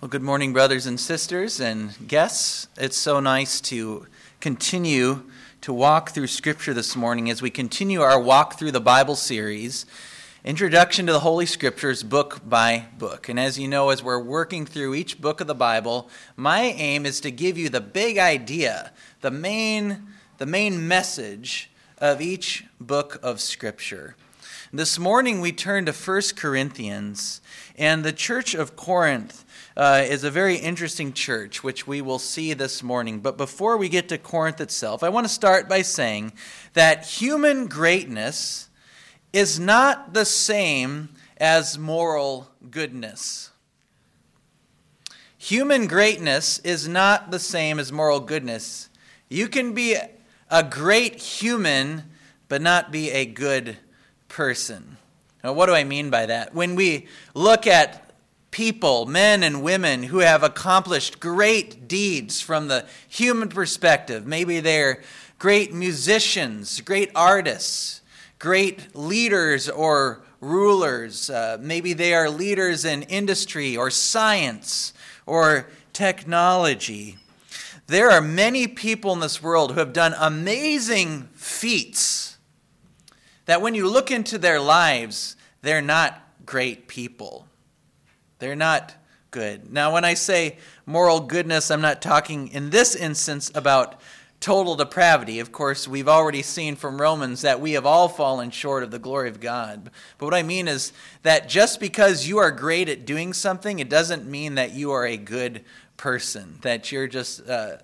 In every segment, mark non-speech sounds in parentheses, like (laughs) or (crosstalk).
Well, good morning, brothers and sisters and guests. It's so nice to continue to walk through Scripture this morning as we continue our walk through the Bible series, Introduction to the Holy Scriptures, book by book. And as you know, as we're working through each book of the Bible, my aim is to give you the big idea, the main, the main message of each book of Scripture. This morning we turn to 1 Corinthians, and the church of Corinth uh, is a very interesting church, which we will see this morning. But before we get to Corinth itself, I want to start by saying that human greatness is not the same as moral goodness. Human greatness is not the same as moral goodness. You can be a great human, but not be a good person. Now, what do I mean by that? When we look at people, men and women, who have accomplished great deeds from the human perspective. Maybe they're great musicians, great artists, great leaders or rulers. Uh, maybe they are leaders in industry or science or technology. There are many people in this world who have done amazing feats that when you look into their lives, they're not great people. They're not good. Now, when I say moral goodness, I'm not talking in this instance about total depravity. Of course, we've already seen from Romans that we have all fallen short of the glory of God. But what I mean is that just because you are great at doing something, it doesn't mean that you are a good person, that you're just uh,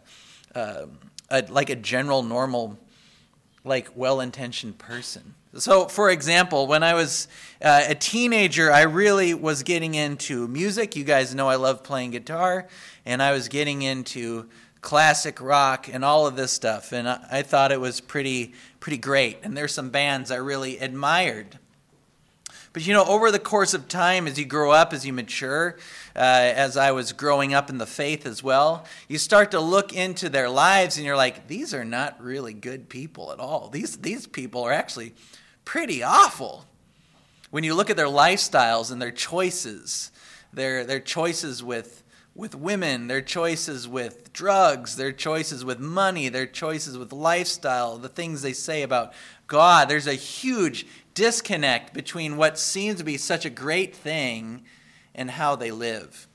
uh, a, like a general, normal, like well intentioned person. So, for example, when I was uh, a teenager, I really was getting into music. You guys know I love playing guitar, and I was getting into classic rock and all of this stuff. And I, I thought it was pretty, pretty great. And there's some bands I really admired. But you know, over the course of time, as you grow up, as you mature, uh, as I was growing up in the faith as well, you start to look into their lives and you're like, these are not really good people at all. These, these people are actually pretty awful. When you look at their lifestyles and their choices, their, their choices with, with women, their choices with drugs, their choices with money, their choices with lifestyle, the things they say about God, there's a huge disconnect between what seems to be such a great thing and how they live.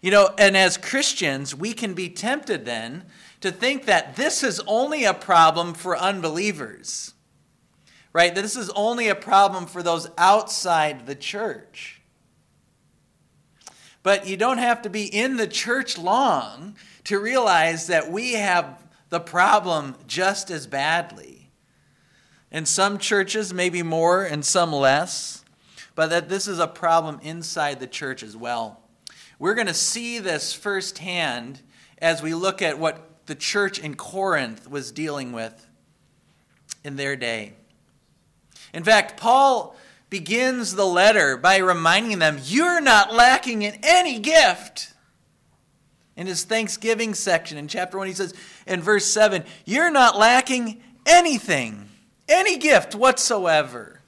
You know, and as Christians, we can be tempted then to think that this is only a problem for unbelievers right? This is only a problem for those outside the church. But you don't have to be in the church long to realize that we have the problem just as badly. In some churches, maybe more, and some less, but that this is a problem inside the church as well. We're going to see this firsthand as we look at what the church in Corinth was dealing with in their day. In fact, Paul begins the letter by reminding them, You're not lacking in any gift. In his Thanksgiving section in chapter 1, he says in verse 7, You're not lacking anything, any gift whatsoever.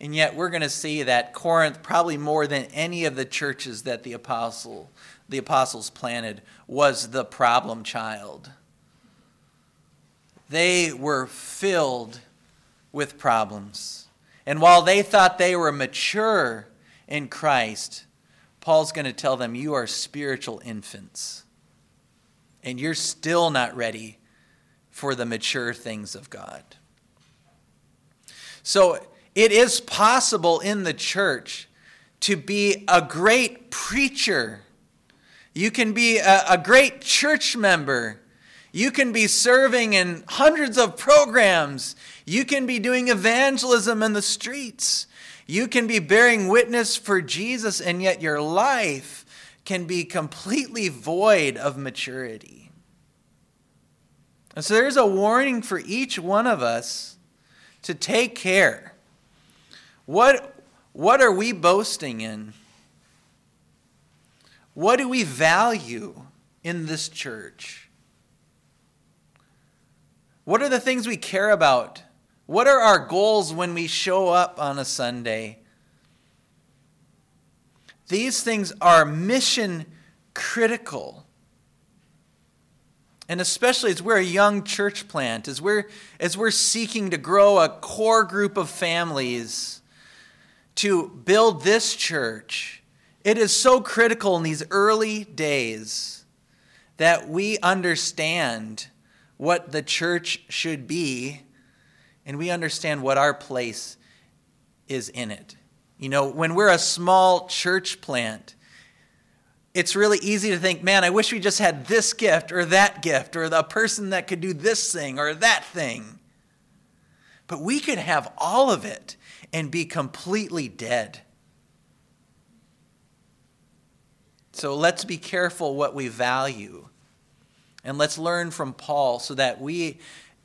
And yet, we're going to see that Corinth, probably more than any of the churches that the apostle, the apostles planted, was the problem child. They were filled with problems. And while they thought they were mature in Christ, Paul's going to tell them, You are spiritual infants. And you're still not ready for the mature things of God. So it is possible in the church to be a great preacher. You can be a, a great church member you can be serving in hundreds of programs. You can be doing evangelism in the streets. You can be bearing witness for Jesus, and yet your life can be completely void of maturity. And so there's a warning for each one of us to take care. What, what are we boasting in? What do we value in this church? What are the things we care about? What are our goals when we show up on a Sunday? These things are mission critical. And especially as we're a young church plant, as we're, as we're seeking to grow a core group of families to build this church, it is so critical in these early days that we understand what the church should be and we understand what our place is in it. You know, when we're a small church plant, it's really easy to think, man, I wish we just had this gift or that gift or the person that could do this thing or that thing. But we could have all of it and be completely dead. So let's be careful what we value. And let's learn from Paul so that we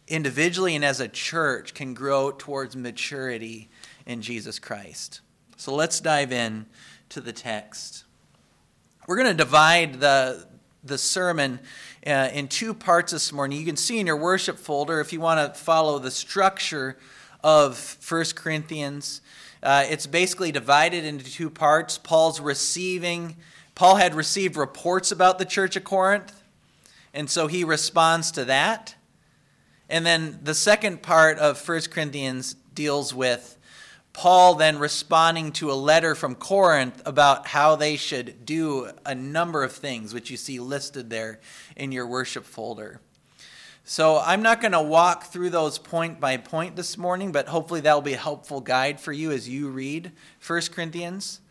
individually and as a church can grow towards maturity in Jesus Christ. So let's dive in to the text. We're going to divide the, the sermon uh, in two parts this morning. You can see in your worship folder if you want to follow the structure of 1 Corinthians. Uh, it's basically divided into two parts. Paul's receiving, Paul had received reports about the church of Corinth, and so he responds to that. And then the second part of 1 Corinthians deals with Paul then responding to a letter from Corinth about how they should do a number of things, which you see listed there in your worship folder. So I'm not going to walk through those point by point this morning, but hopefully that will be a helpful guide for you as you read 1 Corinthians.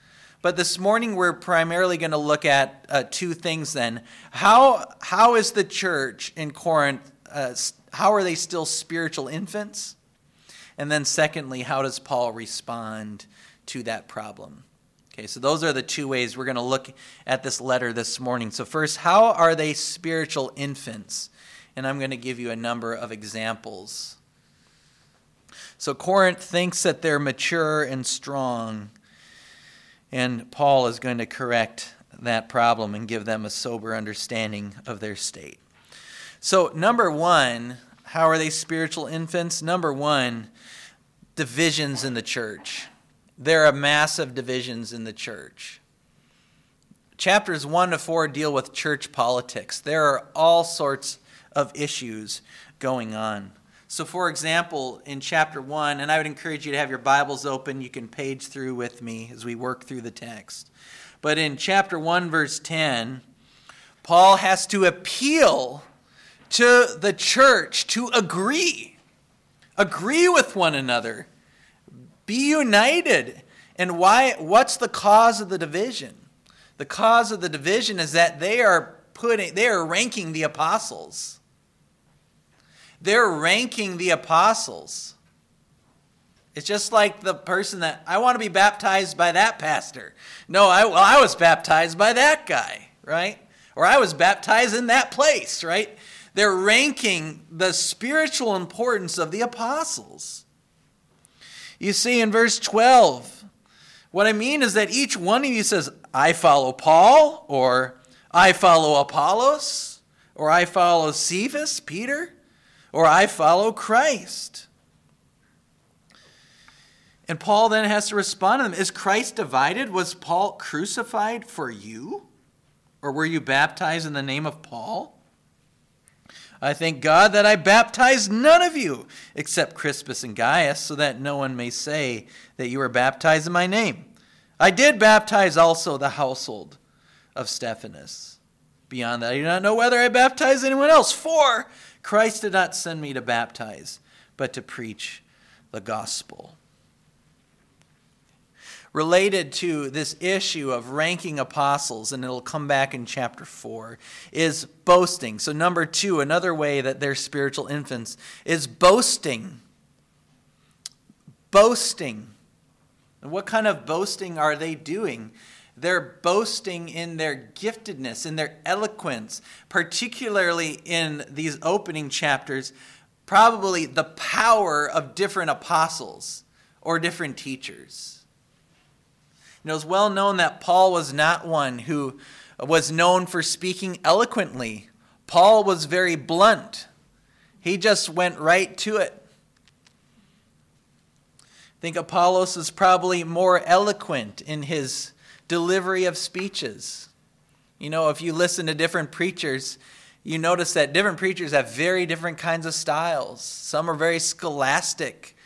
But this morning we're primarily going to look at uh, two things then. How, how is the church in Corinth, uh, how are they still spiritual infants? And then, secondly, how does Paul respond to that problem? Okay, so those are the two ways we're going to look at this letter this morning. So, first, how are they spiritual infants? And I'm going to give you a number of examples. So, Corinth thinks that they're mature and strong, and Paul is going to correct that problem and give them a sober understanding of their state. So, number one, how are they spiritual infants? Number one, divisions in the church. There are massive divisions in the church. Chapters 1 to 4 deal with church politics. There are all sorts of issues going on. So, for example, in chapter 1, and I would encourage you to have your Bibles open, you can page through with me as we work through the text. But in chapter 1, verse 10, Paul has to appeal to the church to agree. Agree with one another. Be united. And why what's the cause of the division? The cause of the division is that they are putting they are ranking the apostles. They're ranking the apostles. It's just like the person that I want to be baptized by that pastor. No, I, well, I was baptized by that guy, right? Or I was baptized in that place, right? They're ranking the spiritual importance of the apostles. You see in verse 12, what I mean is that each one of you says, I follow Paul, or I follow Apollos, or I follow Cephas, Peter, or I follow Christ. And Paul then has to respond to them Is Christ divided? Was Paul crucified for you? Or were you baptized in the name of Paul? I thank God that I baptized none of you except Crispus and Gaius, so that no one may say that you were baptized in my name. I did baptize also the household of Stephanas. Beyond that, I do not know whether I baptize anyone else, for Christ did not send me to baptize, but to preach the gospel related to this issue of ranking apostles, and it'll come back in chapter 4, is boasting. So, number two, another way that they're spiritual infants is boasting. Boasting. And what kind of boasting are they doing? They're boasting in their giftedness, in their eloquence, particularly in these opening chapters, probably the power of different apostles or different teachers. You know, well known that Paul was not one who was known for speaking eloquently. Paul was very blunt. He just went right to it. I think Apollos is probably more eloquent in his delivery of speeches. You know, if you listen to different preachers, you notice that different preachers have very different kinds of styles. Some are very scholastic,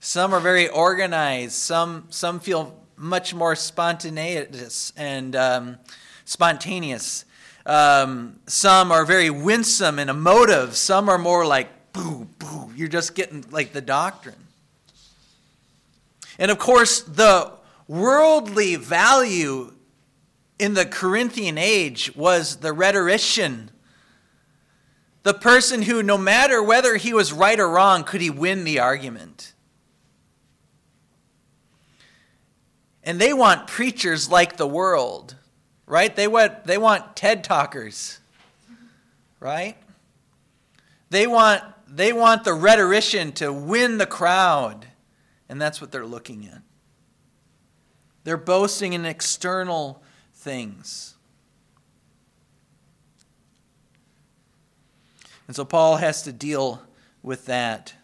some are very organized, some, some feel much more spontaneous and um, spontaneous. Um, some are very winsome and emotive. Some are more like boo, boo. You're just getting like the doctrine. And of course, the worldly value in the Corinthian age was the rhetorician. The person who, no matter whether he was right or wrong, could he win the argument. And they want preachers like the world, right? They want, they want TED talkers, right? They want, they want the rhetorician to win the crowd. And that's what they're looking at. They're boasting in external things. And so Paul has to deal with that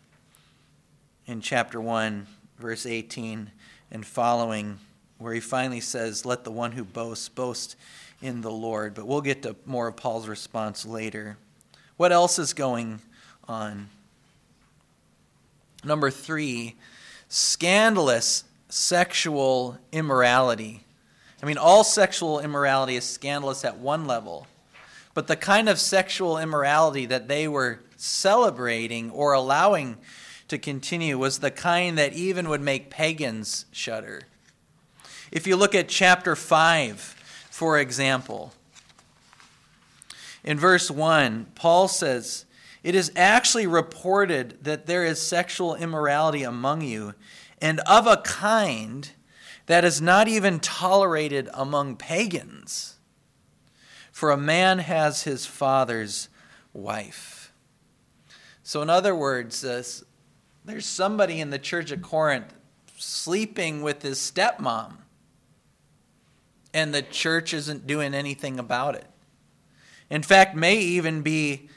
in chapter 1, verse 18 and following, where he finally says, Let the one who boasts boast in the Lord. But we'll get to more of Paul's response later. What else is going on? Number three, scandalous sexual immorality. I mean, all sexual immorality is scandalous at one level, but the kind of sexual immorality that they were celebrating or allowing to continue was the kind that even would make pagans shudder. If you look at chapter 5, for example, in verse 1, Paul says, It is actually reported that there is sexual immorality among you and of a kind that is not even tolerated among pagans. For a man has his father's wife. So, in other words, uh, there's somebody in the church of Corinth sleeping with his stepmom, and the church isn't doing anything about it. In fact, may even be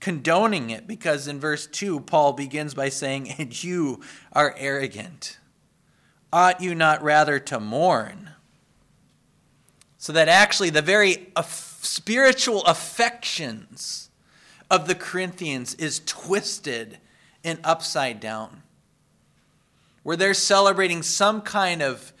condoning it because in verse 2, Paul begins by saying, (laughs) And you are arrogant. Ought you not rather to mourn? So that actually the very spiritual affections of the Corinthians is twisted and upside down. Where they're celebrating some kind of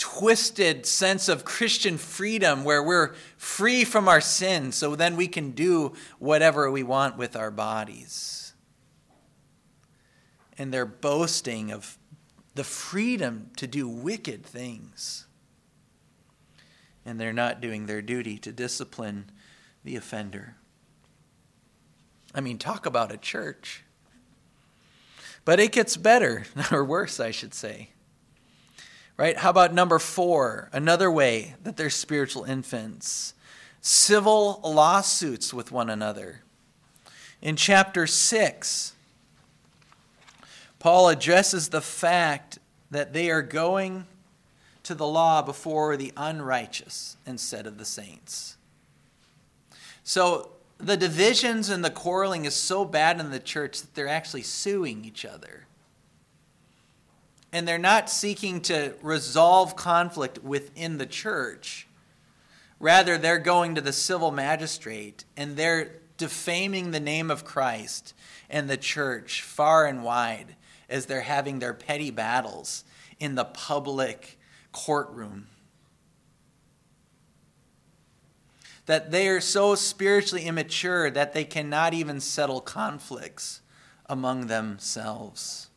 twisted sense of Christian freedom where we're free from our sins, so then we can do whatever we want with our bodies. And they're boasting of the freedom to do wicked things. And they're not doing their duty to discipline the offender. I mean, talk about a church. But it gets better, (laughs) or worse, I should say. Right? How about number four? Another way that they're spiritual infants civil lawsuits with one another. In chapter 6, Paul addresses the fact that they are going to the law before the unrighteous instead of the saints. So the divisions and the quarreling is so bad in the church that they're actually suing each other and they're not seeking to resolve conflict within the church. Rather, they're going to the civil magistrate and they're defaming the name of Christ and the church far and wide as they're having their petty battles in the public courtroom. That they are so spiritually immature that they cannot even settle conflicts among themselves.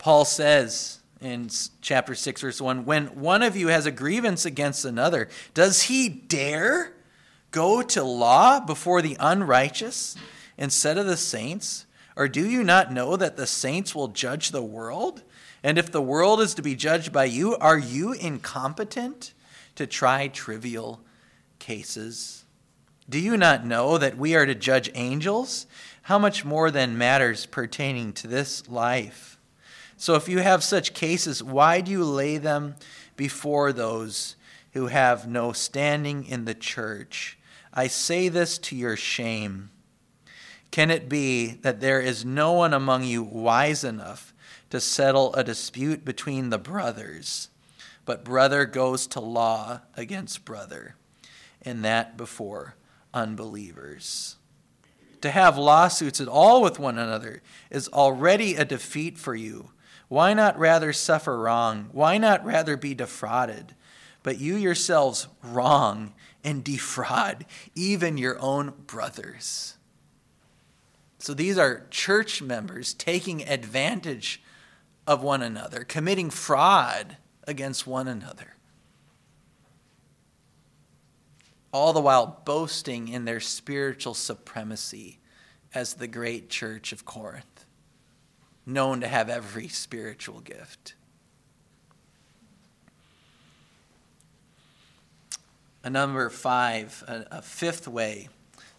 Paul says in chapter 6, verse 1 When one of you has a grievance against another, does he dare go to law before the unrighteous instead of the saints? Or do you not know that the saints will judge the world? And if the world is to be judged by you, are you incompetent to try trivial cases? Do you not know that we are to judge angels? How much more than matters pertaining to this life? So if you have such cases, why do you lay them before those who have no standing in the church? I say this to your shame. Can it be that there is no one among you wise enough to settle a dispute between the brothers? but brother goes to law against brother, and that before unbelievers. To have lawsuits at all with one another is already a defeat for you. Why not rather suffer wrong? Why not rather be defrauded? But you yourselves wrong and (laughs) defraud even your own brothers. So these are church members taking advantage of one another, committing fraud against one another. All the while boasting in their spiritual supremacy as the great church of Corinth, known to have every spiritual gift. A number five, a, a fifth way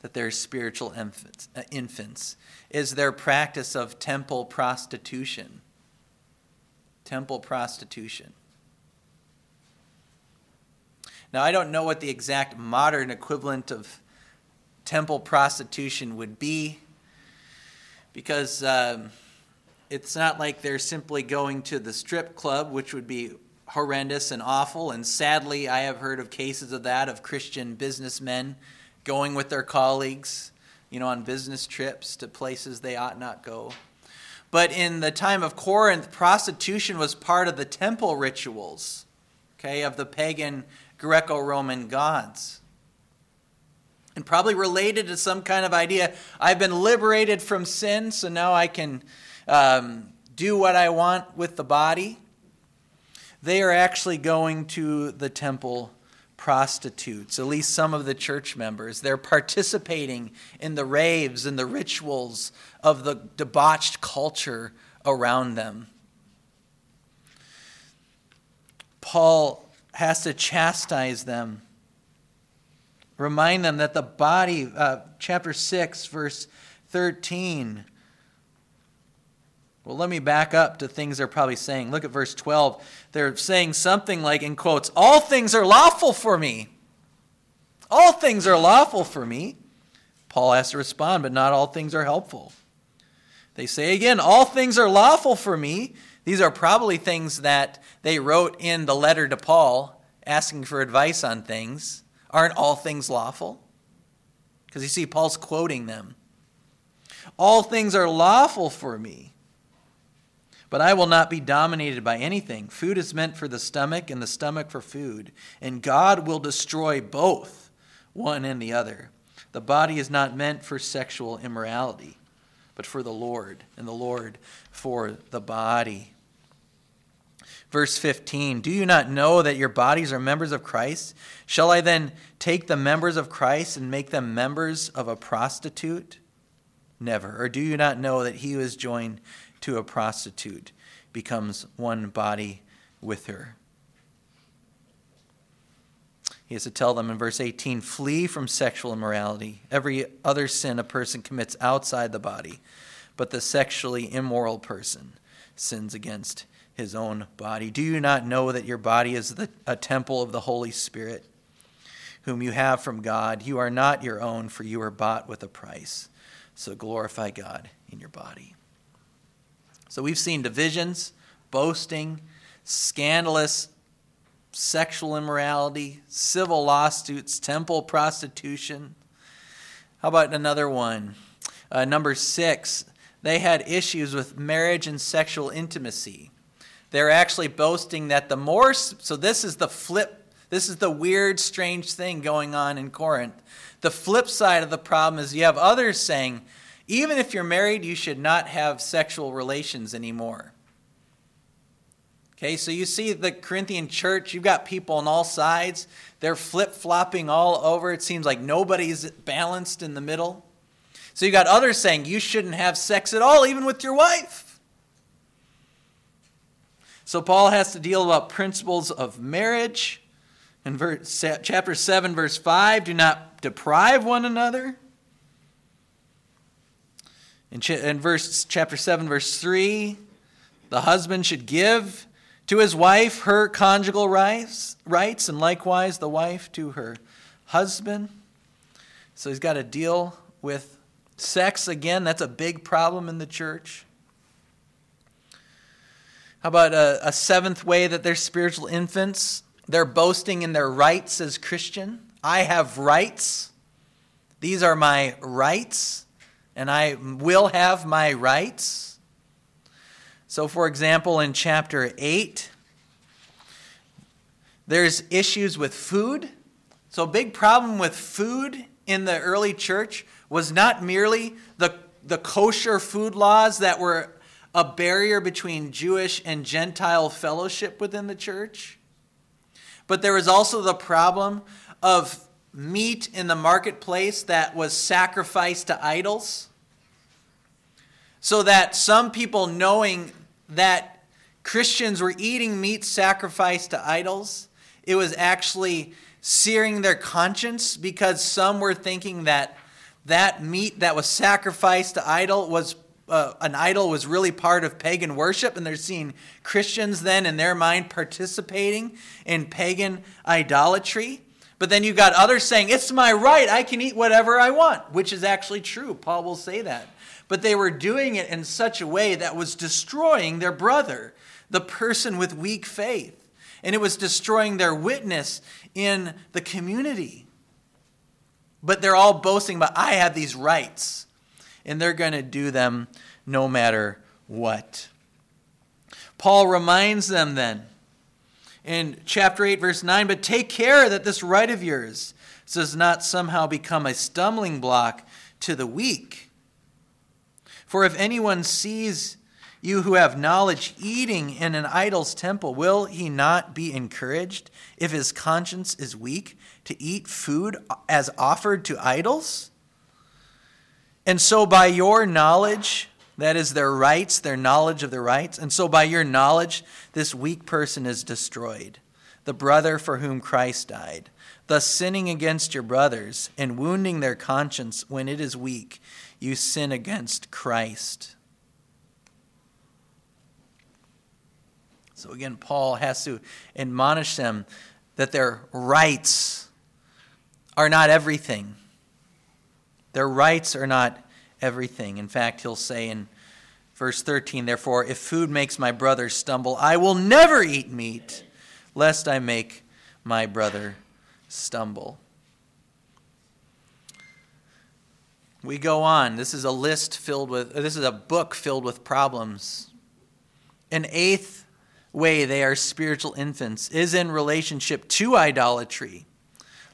that they're spiritual infants, uh, infants is their practice of temple prostitution. Temple prostitution. Now, I don't know what the exact modern equivalent of temple prostitution would be because um, it's not like they're simply going to the strip club, which would be horrendous and awful. And sadly, I have heard of cases of that of Christian businessmen going with their colleagues, you know, on business trips to places they ought not go. But in the time of Corinth, prostitution was part of the temple rituals, okay, of the pagan Greco Roman gods. And probably related to some kind of idea I've been liberated from sin, so now I can um, do what I want with the body. They are actually going to the temple prostitutes, at least some of the church members. They're participating in the raves and the rituals of the debauched culture around them. Paul has to chastise them, remind them that the body, uh, chapter 6, verse 13, well, let me back up to things they're probably saying. Look at verse 12. They're saying something like, in quotes, All things are lawful for me. All things are lawful for me. Paul has to respond, but not all things are helpful. They say again, All things are lawful for me. These are probably things that they wrote in the letter to Paul asking for advice on things. Aren't all things lawful? Because you see, Paul's quoting them. All things are lawful for me but I will not be dominated by anything. Food is meant for the stomach, and the stomach for food. And God will destroy both, one and the other. The body is not meant for sexual immorality, but for the Lord, and the Lord for the body. Verse 15 Do you not know that your bodies are members of Christ? Shall I then take the members of Christ and make them members of a prostitute? Never. Or do you not know that he who is joined to a prostitute becomes one body with her. He has to tell them in verse 18 flee from sexual immorality. Every other sin a person commits outside the body, but the sexually immoral person sins against his own body. Do you not know that your body is the, a temple of the Holy Spirit, whom you have from God? You are not your own, for you are bought with a price. So glorify God in your body. So we've seen divisions, boasting, scandalous sexual immorality, civil lawsuits, temple prostitution. How about another one? Uh, number six, they had issues with marriage and sexual intimacy. They're actually boasting that the more, so this is the flip, this is the weird, strange thing going on in Corinth. The flip side of the problem is you have others saying, even if you're married, you should not have sexual relations anymore. Okay, so you see the Corinthian church, you've got people on all sides. They're flip flopping all over. It seems like nobody's balanced in the middle. So you got others saying you shouldn't have sex at all, even with your wife. So Paul has to deal about principles of marriage. In verse, chapter 7, verse 5, do not deprive one another. In, ch- in verse chapter 7 verse 3, the husband should give to his wife her conjugal rights, rights and likewise the wife to her husband. So he's got to deal with sex again. That's a big problem in the church. How about a, a seventh way that they're spiritual infants? They're boasting in their rights as Christian. I have rights. These are my rights, and I will have my rights. So, for example, in chapter 8, there's issues with food. So, big problem with food in the early church was not merely the, the kosher food laws that were a barrier between Jewish and Gentile fellowship within the church, but there was also the problem of meat in the marketplace that was sacrificed to idols. So that some people, knowing that Christians were eating meat sacrificed to idols, it was actually searing their conscience because some were thinking that that meat that was sacrificed to idol was uh, an idol was really part of pagan worship and they're seeing Christians then in their mind participating in pagan idolatry but then you've got others saying it's my right. I can eat whatever I want which is actually true. Paul will say that. But they were doing it in such a way that was destroying their brother the person with weak faith. And it was destroying their witness in the community. But they're all boasting about, I have these rights, and they're going to do them no matter what. Paul reminds them then in chapter 8, verse 9, but take care that this right of yours does not somehow become a stumbling block to the weak. For if anyone sees you who have knowledge, eating in an idol's temple, will he not be encouraged if his conscience is weak to eat food as offered to idols? And so, by your knowledge, that is their rights, their knowledge of their rights, and so by your knowledge, this weak person is destroyed, the brother for whom Christ died. Thus, sinning against your brothers and wounding their conscience when it is weak, you sin against Christ. So again, Paul has to admonish them that their rights are not everything. Their rights are not everything. In fact, he'll say in verse 13, Therefore, if food makes my brother stumble, I will never eat meat, lest I make my brother stumble. We go on. This is a list filled with, this is a book filled with problems. An eighth way they are spiritual infants is in relationship to idolatry.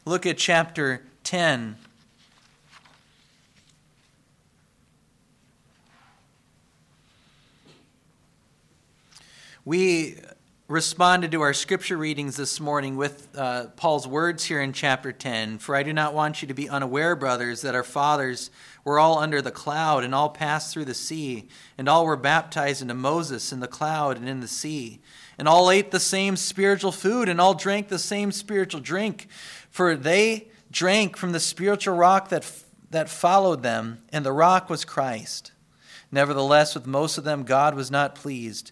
Look at chapter 10. We responded to our scripture readings this morning with uh, Paul's words here in chapter 10 For I do not want you to be unaware, brothers, that our fathers were all under the cloud, and all passed through the sea, and all were baptized into Moses in the cloud and in the sea. And all ate the same spiritual food, and all drank the same spiritual drink, for they drank from the spiritual rock that, that followed them, and the rock was Christ. Nevertheless, with most of them, God was not pleased,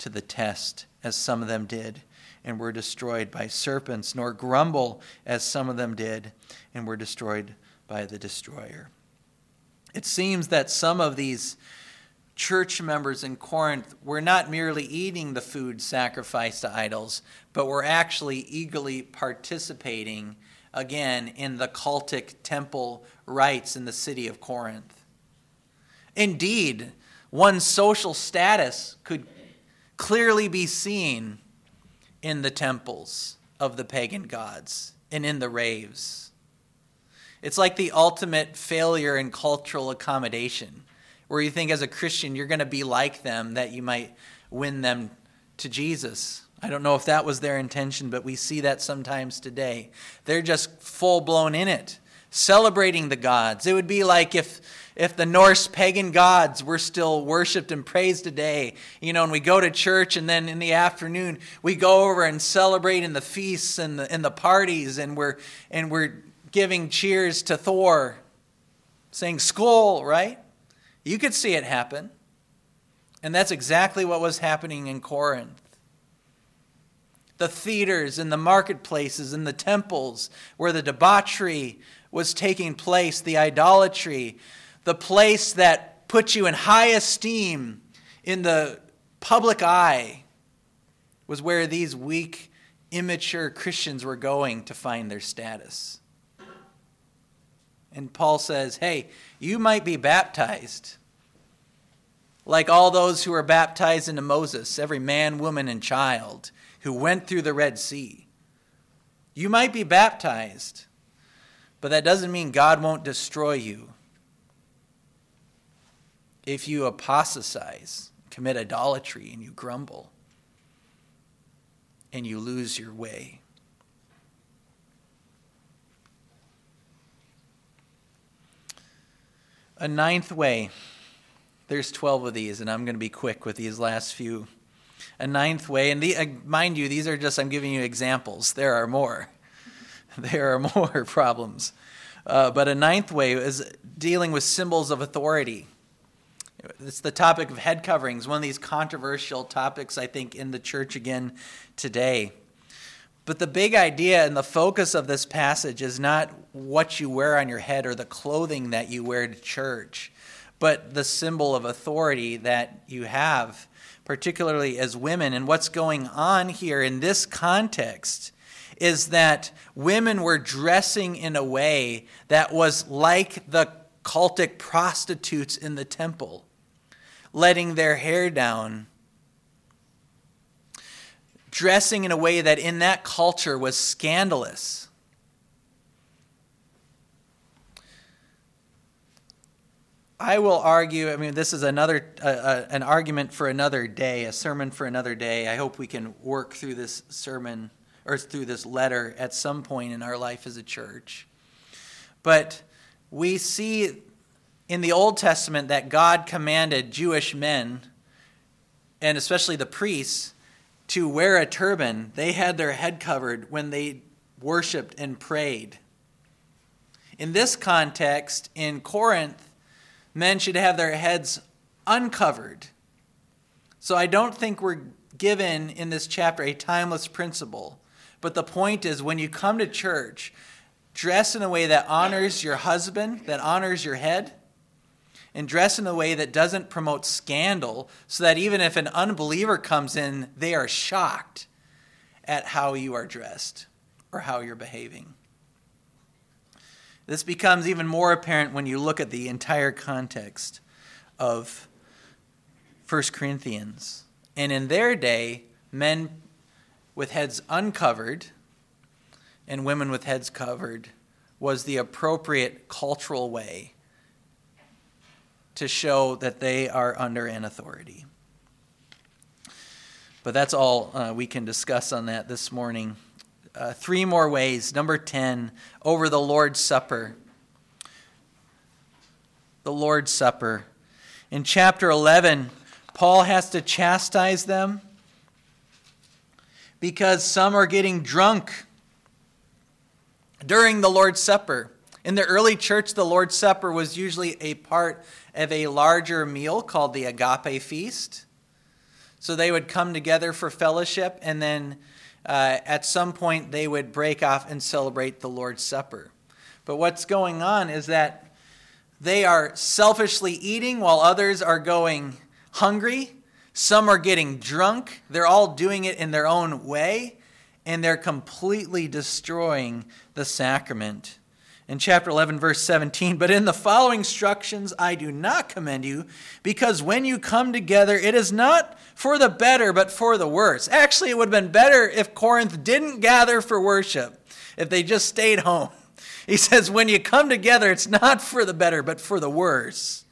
to the test, as some of them did and were destroyed by serpents, nor grumble as some of them did and were destroyed by the destroyer. It seems that some of these church members in Corinth were not merely eating the food sacrificed to idols, but were actually eagerly participating again in the cultic temple rites in the city of Corinth. Indeed, one's social status could clearly be seen in the temples of the pagan gods and in the raves. It's like the ultimate failure in cultural accommodation, where you think as a Christian you're going to be like them, that you might win them to Jesus. I don't know if that was their intention, but we see that sometimes today. They're just full blown in it. Celebrating the gods. It would be like if if the Norse pagan gods were still worshiped and praised today, you know, and we go to church and then in the afternoon we go over and celebrate in the feasts and the, and the parties and we're, and we're giving cheers to Thor, saying Skål, right? You could see it happen. And that's exactly what was happening in Corinth. The theaters and the marketplaces and the temples where the debauchery was taking place, the idolatry, the place that put you in high esteem in the public eye was where these weak, immature Christians were going to find their status. And Paul says, hey, you might be baptized like all those who were baptized into Moses, every man, woman, and child who went through the Red Sea. You might be baptized, but that doesn't mean God won't destroy you if you apostatize, commit idolatry, and you grumble, and you lose your way. A ninth way. There's 12 of these, and I'm going to be quick with these last few. A ninth way, and the, uh, mind you, these are just, I'm giving you examples. There are more. (laughs) There are more (laughs) problems. Uh, but a ninth way is dealing with symbols of authority. It's the topic of head coverings, one of these controversial topics, I think, in the church again today. But the big idea and the focus of this passage is not what you wear on your head or the clothing that you wear to church, but the symbol of authority that you have, particularly as women. And what's going on here in this context is that women were dressing in a way that was like the cultic prostitutes in the temple letting their hair down, dressing in a way that in that culture was scandalous. I will argue, I mean, this is another, uh, uh, an argument for another day, a sermon for another day. I hope we can work through this sermon or through this letter at some point in our life as a church. But we see in the Old Testament that God commanded Jewish men, and especially the priests, to wear a turban. They had their head covered when they worshiped and prayed. In this context, in Corinth, men should have their heads uncovered. So I don't think we're given in this chapter a timeless principle. But the point is when you come to church, dress in a way that honors your husband, that honors your head, and dress in a way that doesn't promote scandal, so that even if an unbeliever comes in, they are shocked at how you are dressed or how you're behaving. This becomes even more apparent when you look at the entire context of 1 Corinthians. And in their day, men with heads uncovered and women with heads covered was the appropriate cultural way to show that they are under an authority. But that's all uh, we can discuss on that this morning. Uh, three more ways. Number 10, over the Lord's Supper. The Lord's Supper. In chapter 11, Paul has to chastise them because some are getting drunk during the Lord's Supper. In the early church, the Lord's Supper was usually a part of a larger meal called the agape feast. So they would come together for fellowship, and then uh, at some point they would break off and celebrate the Lord's Supper. But what's going on is that they are selfishly eating while others are going hungry. Some are getting drunk. They're all doing it in their own way, and they're completely destroying the sacrament in chapter 11, verse 17. But in the following instructions I do not commend you, because when you come together, it is not for the better, but for the worse. Actually, it would have been better if Corinth didn't gather for worship, if they just stayed home. (laughs) He says, when you come together, it's not for the better, but for the worse.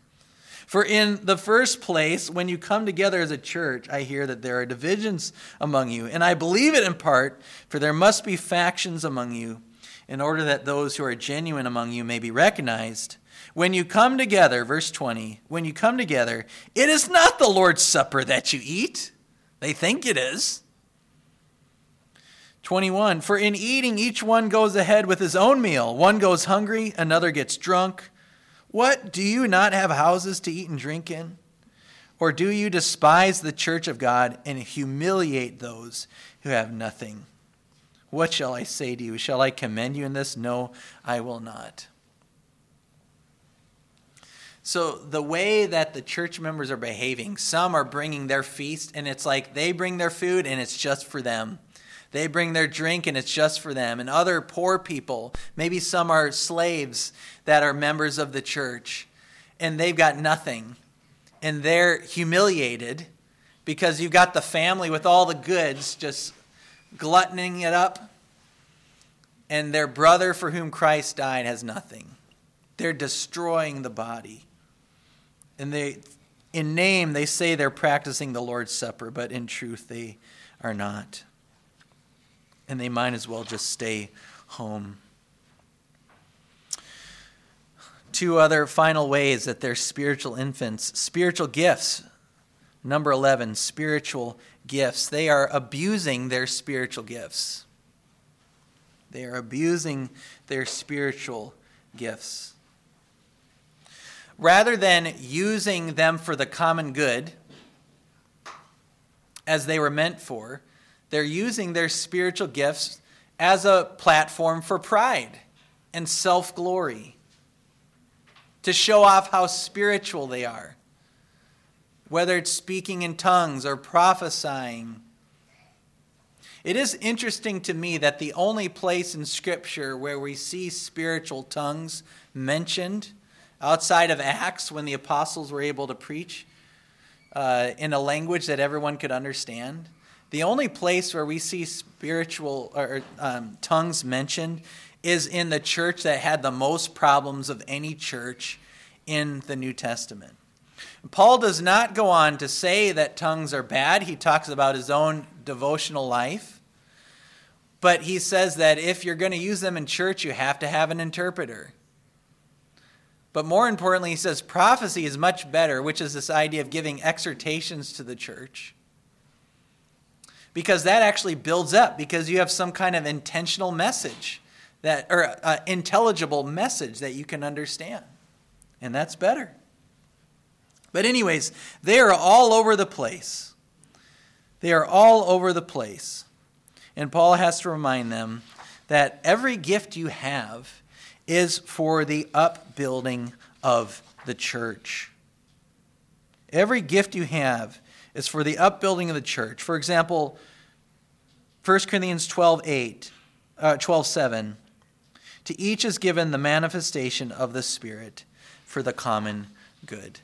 For in the first place, when you come together as a church, I hear that there are divisions among you. And I believe it in part, for there must be factions among you in order that those who are genuine among you may be recognized. When you come together, verse 20, when you come together, it is not the Lord's Supper that you eat. They think it is. 21, for in eating, each one goes ahead with his own meal. One goes hungry, another gets drunk. What? Do you not have houses to eat and drink in? Or do you despise the church of God and humiliate those who have nothing? What shall I say to you? Shall I commend you in this? No, I will not. So, the way that the church members are behaving, some are bringing their feast, and it's like they bring their food and it's just for them. They bring their drink and it's just for them. And other poor people, maybe some are slaves that are members of the church, and they've got nothing. And they're humiliated because you've got the family with all the goods just gluttoning it up, and their brother for whom Christ died has nothing. They're destroying the body. And they, in name, they say they're practicing the Lord's Supper, but in truth, they are not. And they might as well just stay home. Two other final ways that they're spiritual infants spiritual gifts. Number 11, spiritual gifts. They are abusing their spiritual gifts. They are abusing their spiritual gifts. Rather than using them for the common good, as they were meant for, they're using their spiritual gifts as a platform for pride and self glory, to show off how spiritual they are whether it's speaking in tongues or prophesying. It is interesting to me that the only place in Scripture where we see spiritual tongues mentioned outside of Acts when the apostles were able to preach uh, in a language that everyone could understand, the only place where we see spiritual or um, tongues mentioned is in the church that had the most problems of any church in the New Testament. Paul does not go on to say that tongues are bad. He talks about his own devotional life. But he says that if you're going to use them in church, you have to have an interpreter. But more importantly, he says prophecy is much better, which is this idea of giving exhortations to the church. Because that actually builds up, because you have some kind of intentional message that, or uh, intelligible message that you can understand. And that's better. But, anyways, they are all over the place. They are all over the place. And Paul has to remind them that every gift you have is for the upbuilding of the church. Every gift you have is for the upbuilding of the church. For example, 1 Corinthians 12, 8, uh, 12 7. To each is given the manifestation of the Spirit for the common good.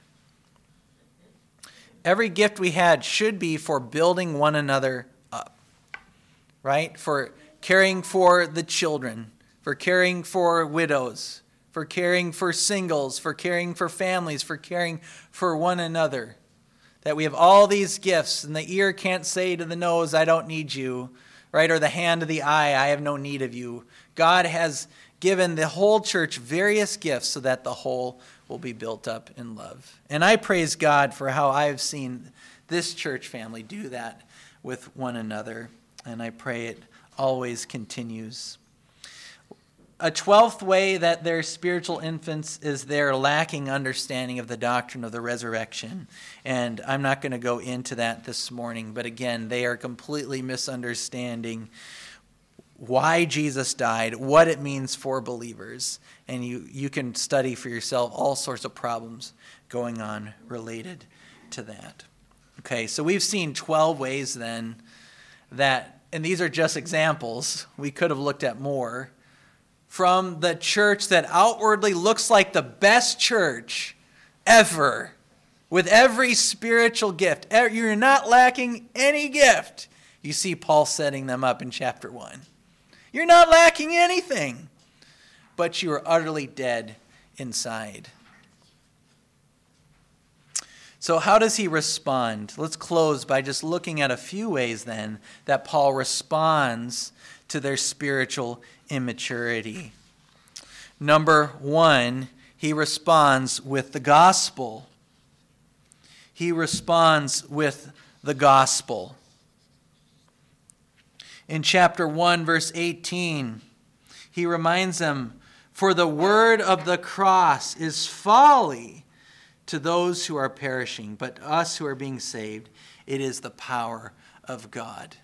Every gift we had should be for building one another up, right? For caring for the children, for caring for widows, for caring for singles, for caring for families, for caring for one another. That we have all these gifts, and the ear can't say to the nose, I don't need you, right? Or the hand to the eye, I have no need of you. God has given the whole church various gifts so that the whole will be built up in love. And I praise God for how I've seen this church family do that with one another. And I pray it always continues. A twelfth way that they're spiritual infants is their lacking understanding of the doctrine of the resurrection. And I'm not going to go into that this morning, but again, they are completely misunderstanding why Jesus died, what it means for believers, and you, you can study for yourself all sorts of problems going on related to that. Okay, so we've seen 12 ways then that, and these are just examples, we could have looked at more, from the church that outwardly looks like the best church ever, with every spiritual gift. You're not lacking any gift. You see Paul setting them up in chapter 1. You're not lacking anything, but you are utterly dead inside. So, how does he respond? Let's close by just looking at a few ways then that Paul responds to their spiritual immaturity. Number one, he responds with the gospel. He responds with the gospel. In chapter 1, verse 18, he reminds them For the word of the cross is folly to those who are perishing, but to us who are being saved, it is the power of God.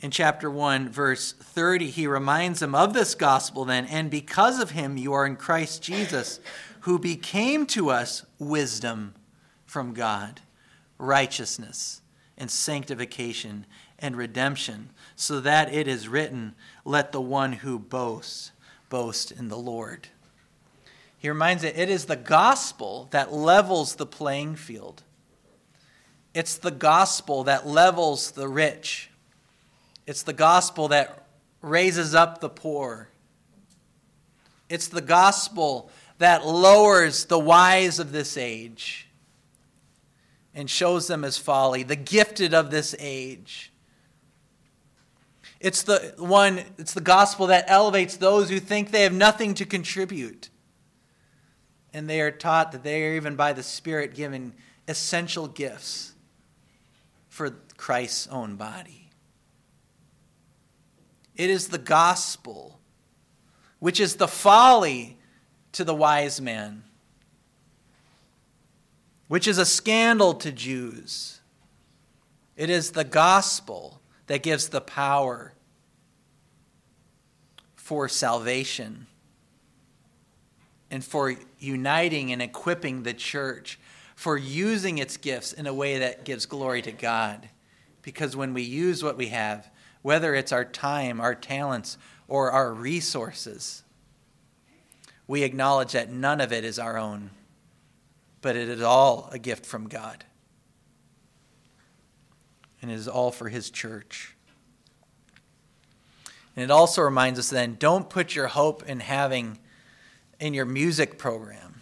In chapter 1, verse 30, he reminds them of this gospel then, and because of him you are in Christ Jesus, who became to us wisdom from God, righteousness and sanctification and redemption, so that it is written, Let the one who boasts boast in the Lord. He reminds it, it is the gospel that levels the playing field. It's the gospel that levels the rich. It's the gospel that raises up the poor. It's the gospel that lowers the wise of this age and shows them as folly, the gifted of this age. It's the one, it's the gospel that elevates those who think they have nothing to contribute. And they are taught that they are even by the Spirit given essential gifts for Christ's own body. It is the gospel, which is the folly to the wise man, which is a scandal to Jews. It is the gospel that gives the power for salvation and for uniting and equipping the church, for using its gifts in a way that gives glory to God. Because when we use what we have, whether it's our time, our talents, or our resources, we acknowledge that none of it is our own, but it is all a gift from God. And it is all for His church. And it also reminds us then don't put your hope in having in your music program.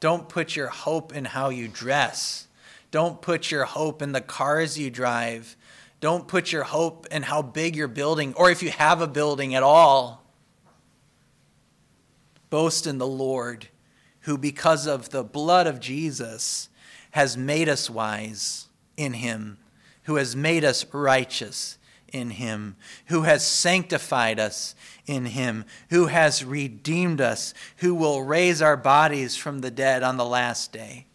Don't put your hope in how you dress. Don't put your hope in the cars you drive don't put your hope in how big your building, or if you have a building at all. Boast in the Lord, who, because of the blood of Jesus, has made us wise in him, who has made us righteous in him, who has sanctified us in him, who has redeemed us, who will raise our bodies from the dead on the last day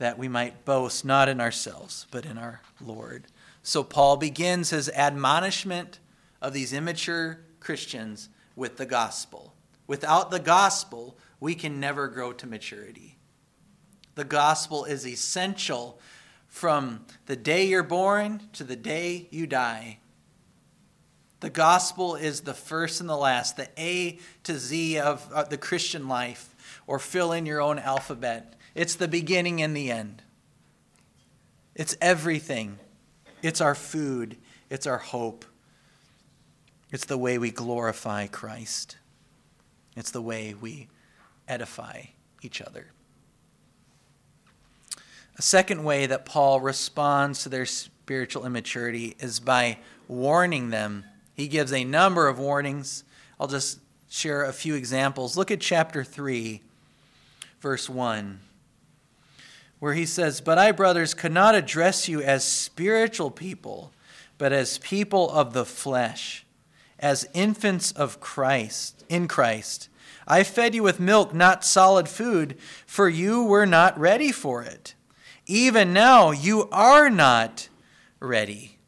that we might boast not in ourselves, but in our Lord. So Paul begins his admonishment of these immature Christians with the gospel. Without the gospel, we can never grow to maturity. The gospel is essential from the day you're born to the day you die. The gospel is the first and the last, the A to Z of the Christian life, or fill in your own alphabet. It's the beginning and the end. It's everything. It's our food. It's our hope. It's the way we glorify Christ. It's the way we edify each other. A second way that Paul responds to their spiritual immaturity is by warning them. He gives a number of warnings. I'll just share a few examples. Look at chapter 3, verse 1 where he says, But I, brothers, could not address you as spiritual people, but as people of the flesh, as infants of Christ, in Christ. I fed you with milk, not solid food, for you were not ready for it. Even now, you are not ready,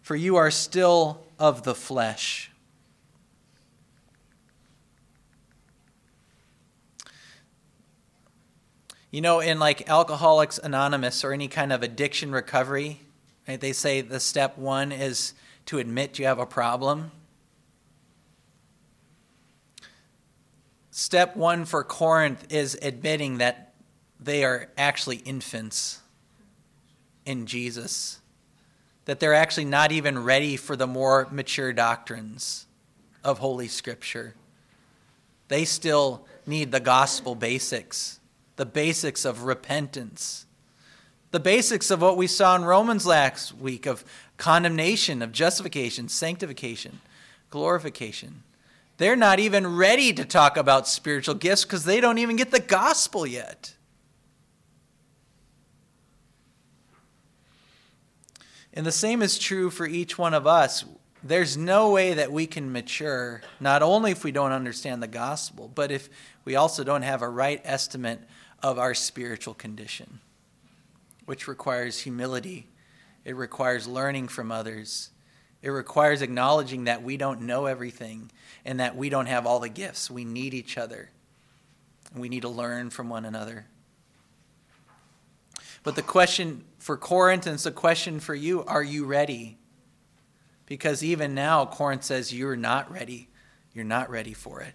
for you are still of the flesh. You know, in like Alcoholics Anonymous or any kind of addiction recovery, right, they say the step one is to admit you have a problem. Step one for Corinth is admitting that they are actually infants in Jesus, that they're actually not even ready for the more mature doctrines of Holy Scripture. They still need the gospel basics the basics of repentance, The basics of what we saw in Romans last week of condemnation, of justification, sanctification, glorification. They're not even ready to talk about spiritual gifts because they don't even get the gospel yet. And the same is true for each one of us. There's no way that we can mature, not only if we don't understand the gospel, but if we also don't have a right estimate of our spiritual condition, which requires humility. It requires learning from others. It requires acknowledging that we don't know everything and that we don't have all the gifts. We need each other. We need to learn from one another. But the question for Corinth and it's a question for you are you ready? Because even now, Corinth says you're not ready. You're not ready for it.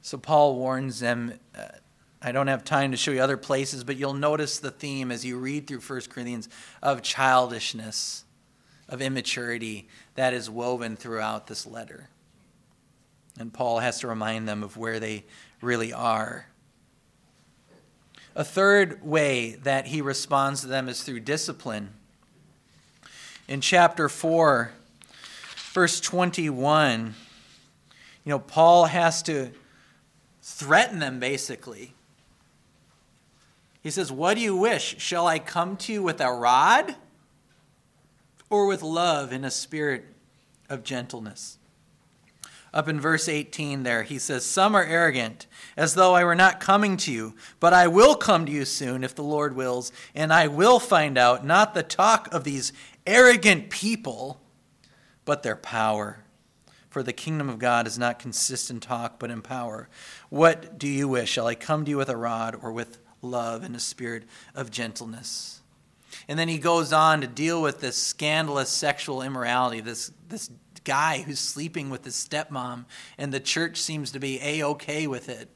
So Paul warns them. Uh, I don't have time to show you other places, but you'll notice the theme as you read through 1 Corinthians of childishness, of immaturity that is woven throughout this letter. And Paul has to remind them of where they really are. A third way that he responds to them is through discipline. In chapter 4, verse 21, you know, Paul has to threaten them basically. He says, What do you wish? Shall I come to you with a rod or with love in a spirit of gentleness? up in verse 18 there, he says, Some are arrogant, as though I were not coming to you, but I will come to you soon, if the Lord wills, and I will find out not the talk of these arrogant people, but their power. For the kingdom of God is not consistent talk, but in power. What do you wish? Shall I come to you with a rod or with love and a spirit of gentleness? And then he goes on to deal with this scandalous sexual immorality, this, this guy who's sleeping with his stepmom, and the church seems to be a okay with it,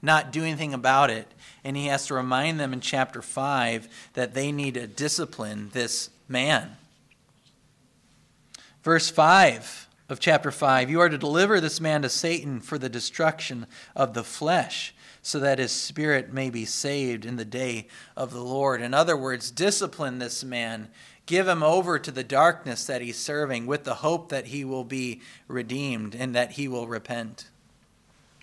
not do anything about it. And he has to remind them in chapter 5 that they need to discipline this man. Verse 5 of chapter 5 You are to deliver this man to Satan for the destruction of the flesh, so that his spirit may be saved in the day of the Lord. In other words, discipline this man Give him over to the darkness that he's serving with the hope that he will be redeemed and that he will repent,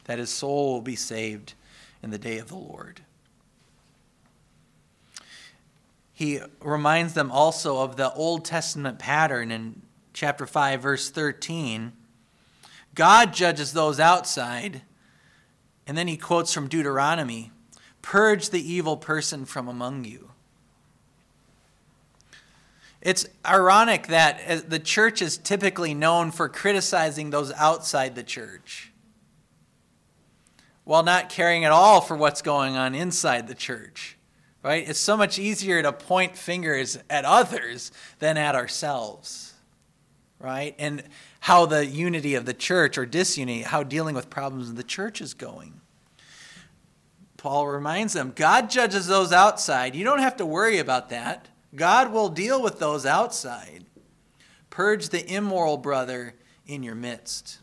that his soul will be saved in the day of the Lord. He reminds them also of the Old Testament pattern in chapter 5, verse 13. God judges those outside. And then he quotes from Deuteronomy Purge the evil person from among you. It's ironic that uh, the church is typically known for criticizing those outside the church while not caring at all for what's going on inside the church. Right? It's so much easier to point fingers at others than at ourselves. Right? And how the unity of the church or disunity, how dealing with problems in the church is going. Paul reminds them God judges those outside. You don't have to worry about that. God will deal with those outside. Purge the immoral brother in your midst.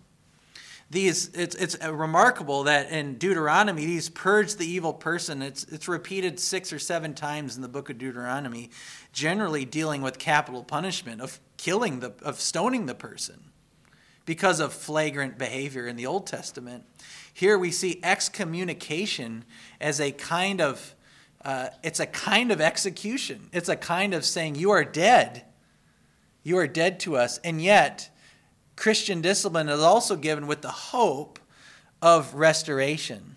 These, it's, it's remarkable that in Deuteronomy, these purge the evil person. It's, it's repeated six or seven times in the book of Deuteronomy, generally dealing with capital punishment of killing the, of stoning the person because of flagrant behavior in the Old Testament. Here we see excommunication as a kind of uh, it's a kind of execution. It's a kind of saying, You are dead. You are dead to us. And yet, Christian discipline is also given with the hope of restoration.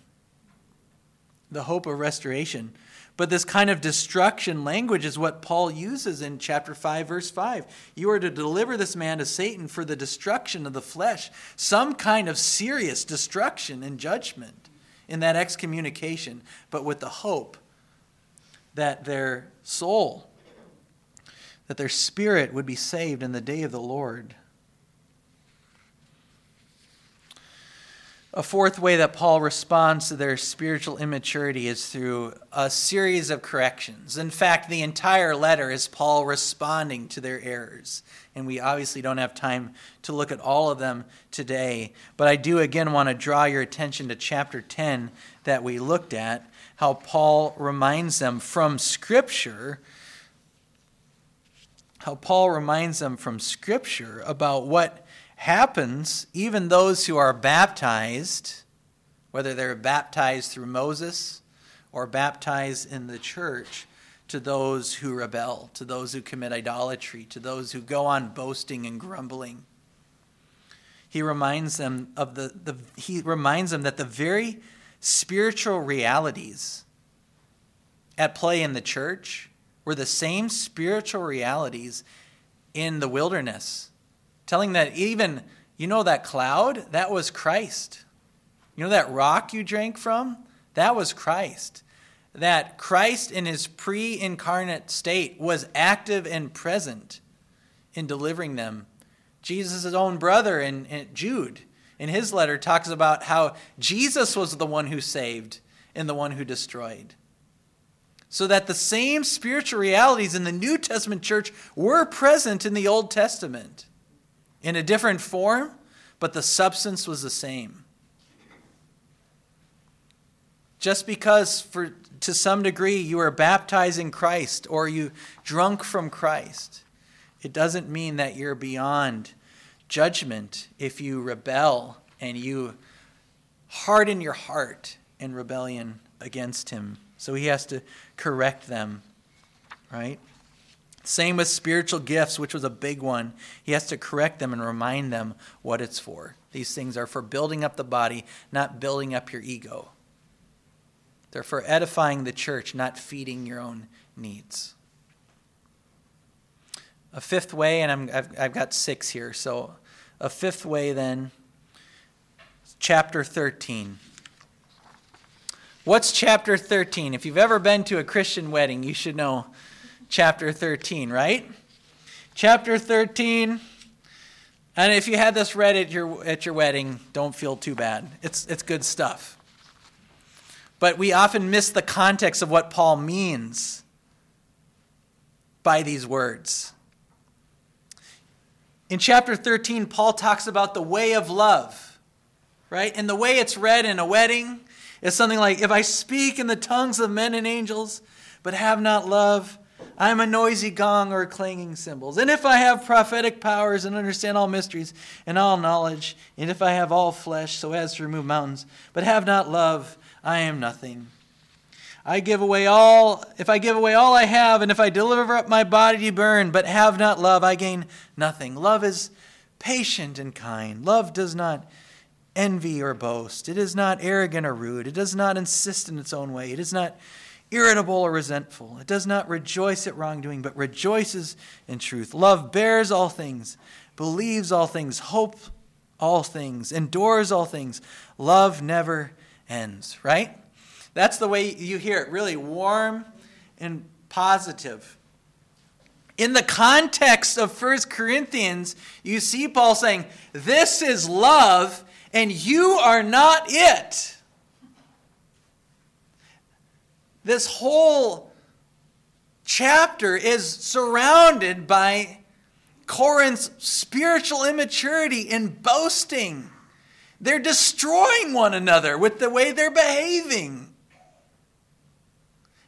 The hope of restoration. But this kind of destruction language is what Paul uses in chapter 5, verse 5. You are to deliver this man to Satan for the destruction of the flesh, some kind of serious destruction and judgment in that excommunication, but with the hope that their soul, that their spirit would be saved in the day of the Lord. A fourth way that Paul responds to their spiritual immaturity is through a series of corrections. In fact, the entire letter is Paul responding to their errors. And we obviously don't have time to look at all of them today. But I do again want to draw your attention to chapter 10 that we looked at, how Paul reminds them from Scripture how Paul reminds them from Scripture about what happens, even those who are baptized, whether they're baptized through Moses or baptized in the church, to those who rebel, to those who commit idolatry, to those who go on boasting and grumbling. He reminds them of the, the he reminds them that the very spiritual realities at play in the church were the same spiritual realities in the wilderness, telling that even, you know, that cloud, that was Christ. You know, that rock you drank from, that was Christ. That Christ in his pre incarnate state was active and present in delivering them. Jesus' own brother in, in Jude, in his letter, talks about how Jesus was the one who saved and the one who destroyed so that the same spiritual realities in the New Testament church were present in the Old Testament in a different form, but the substance was the same. Just because, for, to some degree, you are baptized in Christ or you drunk from Christ, it doesn't mean that you're beyond judgment if you rebel and you harden your heart in rebellion against Him. So he has to correct them, right? Same with spiritual gifts, which was a big one. He has to correct them and remind them what it's for. These things are for building up the body, not building up your ego. They're for edifying the church, not feeding your own needs. A fifth way, and i have I've got six here. So, a fifth way then, chapter 13. What's chapter 13? If you've ever been to a Christian wedding, you should know chapter 13, right? Chapter 13. And if you had this read at your, at your wedding, don't feel too bad. It's, it's good stuff. But we often miss the context of what Paul means by these words. In chapter 13, Paul talks about the way of love, right? And the way it's read in a wedding is something like, If I speak in the tongues of men and angels, but have not love, I am a noisy gong or clanging cymbals. And if I have prophetic powers and understand all mysteries and all knowledge, and if I have all flesh so as to remove mountains, but have not love, I am nothing. I give away all, if I give away all I have, and if I deliver up my body to burn, but have not love, I gain nothing. Love is patient and kind. Love does not envy or boast. It is not arrogant or rude. It does not insist in its own way. It is not irritable or resentful. It does not rejoice at wrongdoing, but rejoices in truth. Love bears all things, believes all things, hopes all things, endures all things. Love never ends, right? That's the way you hear it, really warm and positive. In the context of 1 Corinthians, you see Paul saying, This is love and you are not it. This whole chapter is surrounded by Corinth's spiritual immaturity and boasting. They're destroying one another with the way they're behaving.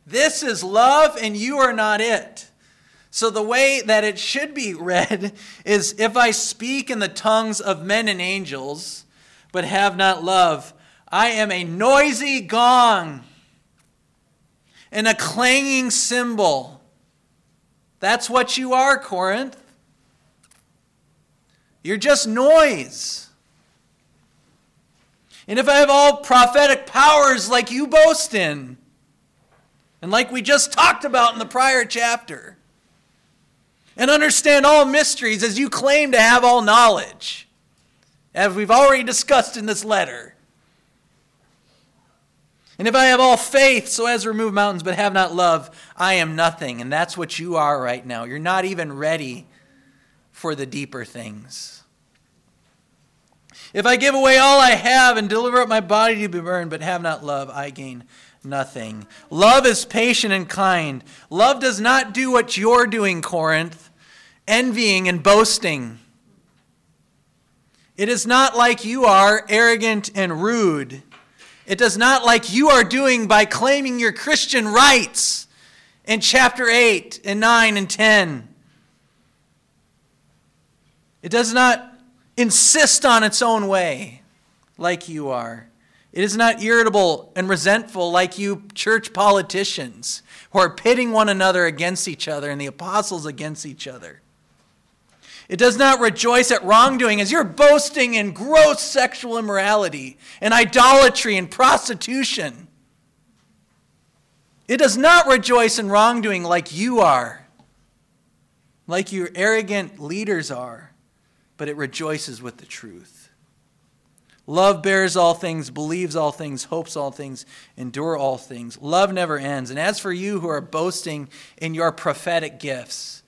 This is love, and you are not it. So, the way that it should be (laughs) read is if I speak in the tongues of men and angels, but have not love, I am a noisy gong and a clanging cymbal. That's what you are, Corinth. You're just noise. And if I have all prophetic powers like you boast in, and like we just talked about in the prior chapter, and understand all mysteries as you claim to have all knowledge, as we've already discussed in this letter. And if I have all faith so as to remove mountains but have not love, I am nothing. And that's what you are right now. You're not even ready for the deeper things. If I give away all I have and deliver up my body to be burned, but have not love, I gain nothing. Love is patient and kind. Love does not do what you're doing, Corinth, envying and boasting. It is not like you are, arrogant and rude. It does not like you are doing by claiming your Christian rights in chapter 8 and 9 and 10. It does not insist on its own way like you are. It is not irritable and resentful like you church politicians who are pitting one another against each other and the apostles against each other. It does not rejoice at wrongdoing as you're boasting in gross sexual immorality and idolatry and prostitution. It does not rejoice in wrongdoing like you are, like your arrogant leaders are, but it rejoices with the truth. Love bears all things, believes all things, hopes all things, endure all things. Love never ends. And as for you who are boasting in your prophetic gifts,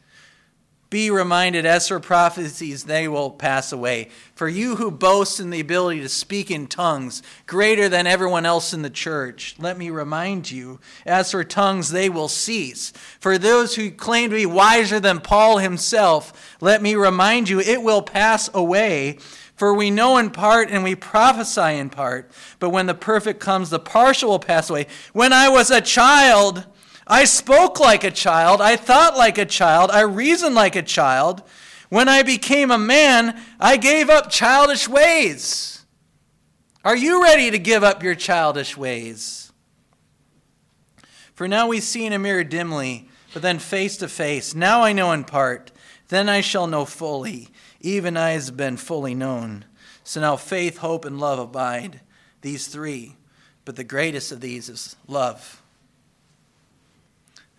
be reminded, as for prophecies, they will pass away. For you who boast in the ability to speak in tongues, greater than everyone else in the church, let me remind you, as for tongues, they will cease. For those who claim to be wiser than Paul himself, let me remind you, it will pass away. For we know in part and we prophesy in part, but when the perfect comes, the partial will pass away. When I was a child, I spoke like a child, I thought like a child, I reasoned like a child. When I became a man, I gave up childish ways. Are you ready to give up your childish ways? For now we see in a mirror dimly, but then face to face. Now I know in part, then I shall know fully even as has been fully known. So now faith, hope, and love abide, these three. But the greatest of these is love.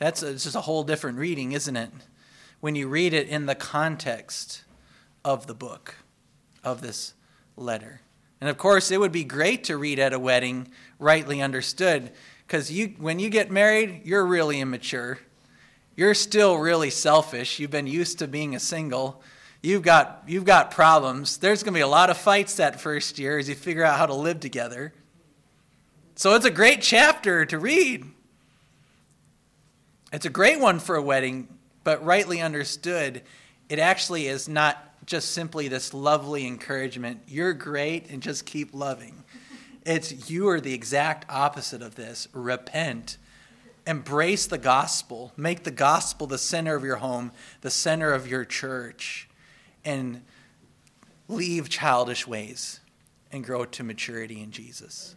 That's a, just a whole different reading, isn't it? When you read it in the context of the book, of this letter. And of course, it would be great to read at a wedding, rightly understood, because you, when you get married, you're really immature. You're still really selfish. You've been used to being a single you've got you've got problems. There's going to be a lot of fights that first year as you figure out how to live together. So it's a great chapter to read. It's a great one for a wedding, but rightly understood, it actually is not just simply this lovely encouragement. You're great and just keep loving. It's you are the exact opposite of this. Repent. Embrace the gospel. Make the gospel the center of your home, the center of your church and leave childish ways and grow to maturity in Jesus.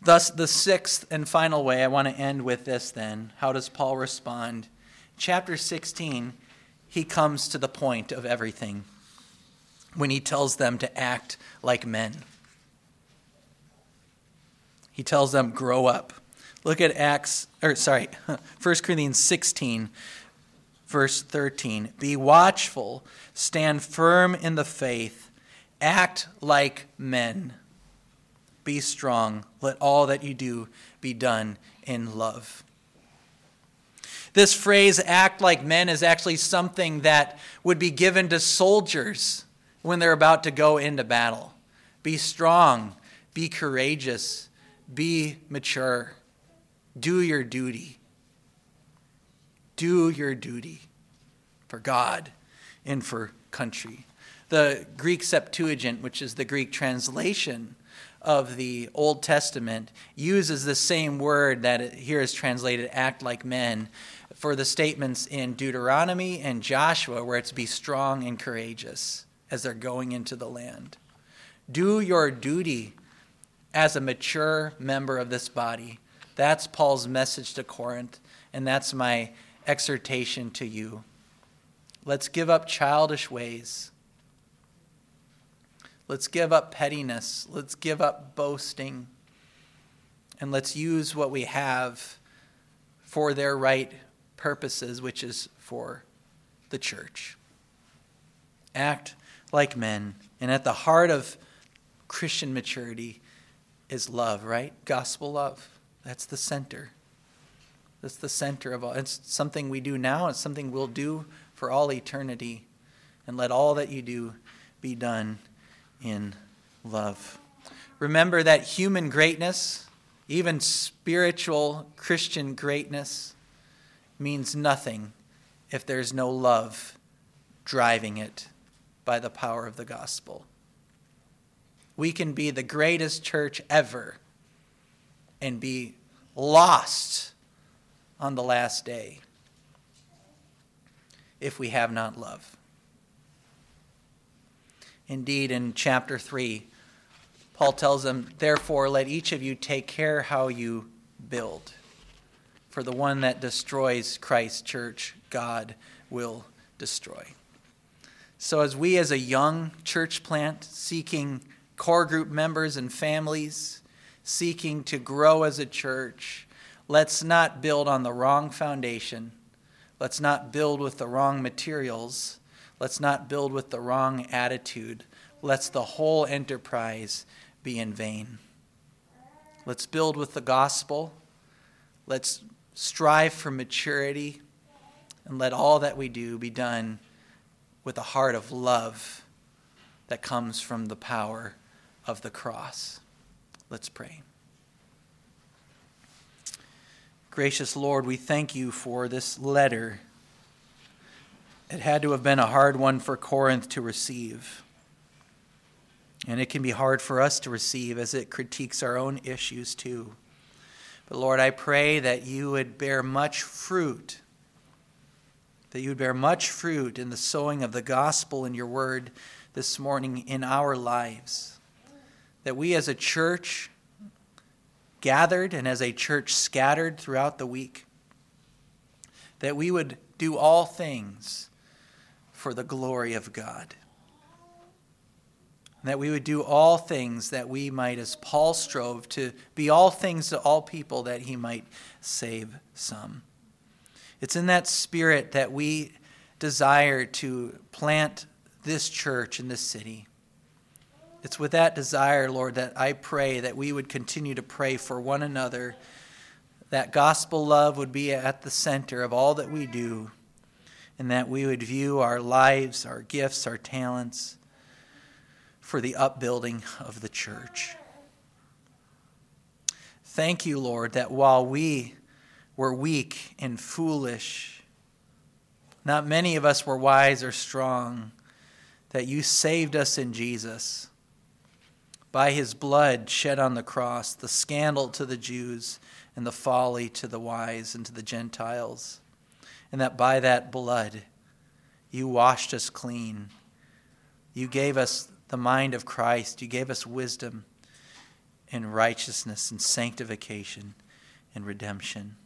Thus, the sixth and final way, I want to end with this then. How does Paul respond? Chapter 16, he comes to the point of everything when he tells them to act like men. He tells them, grow up. Look at Acts, or sorry, (laughs) 1 Corinthians 16, verse 13 Be watchful, stand firm in the faith, act like men. Be strong. Let all that you do be done in love. This phrase, act like men, is actually something that would be given to soldiers when they're about to go into battle. Be strong, be courageous, be mature, do your duty do your duty for God and for country. The Greek Septuagint, which is the Greek translation of the Old Testament, uses the same word that here is translated act like men for the statements in Deuteronomy and Joshua, where it's be strong and courageous as they're going into the land. Do your duty as a mature member of this body. That's Paul's message to Corinth, and that's my exhortation to you. Let's give up childish ways. Let's give up pettiness. Let's give up boasting. And let's use what we have for their right purposes, which is for the church. Act like men. And at the heart of Christian maturity is love, right? Gospel love. That's the center. That's the center of all. It's something we do now, it's something we'll do for all eternity. And let all that you do be done in love. Remember that human greatness, even spiritual Christian greatness, means nothing if there's no love driving it by the power of the gospel. We can be the greatest church ever and be lost on the last day if we have not love. Indeed, in chapter 3, Paul tells them, Therefore, let each of you take care how you build. For the one that destroys Christ's church, God will destroy. So, as we as a young church plant seeking core group members and families, seeking to grow as a church, let's not build on the wrong foundation. Let's not build with the wrong materials. Let's not build with the wrong attitude. Let's the whole enterprise be in vain. Let's build with the gospel. Let's strive for maturity. And let all that we do be done with a heart of love that comes from the power of the cross. Let's pray. Gracious Lord, we thank you for this letter. It had to have been a hard one for Corinth to receive. And it can be hard for us to receive as it critiques our own issues too. But Lord, I pray that you would bear much fruit, that you would bear much fruit in the sowing of the gospel in your word this morning in our lives. That we as a church gathered and as a church scattered throughout the week, that we would do all things for the glory of God. That we would do all things that we might, as Paul strove to be all things to all people, that he might save some. It's in that spirit that we desire to plant this church in this city. It's with that desire, Lord, that I pray that we would continue to pray for one another, that gospel love would be at the center of all that we do, and that we would view our lives, our gifts, our talents for the upbuilding of the church. Thank you, Lord, that while we were weak and foolish, not many of us were wise or strong, that you saved us in Jesus by his blood shed on the cross, the scandal to the Jews and the folly to the wise and to the Gentiles, and that by that blood you washed us clean. You gave us the mind of Christ, you gave us wisdom and righteousness and sanctification and redemption.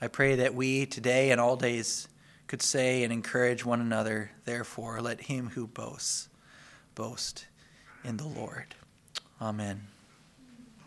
I pray that we today and all days could say and encourage one another, therefore, let him who boasts boast in the Lord. Amen.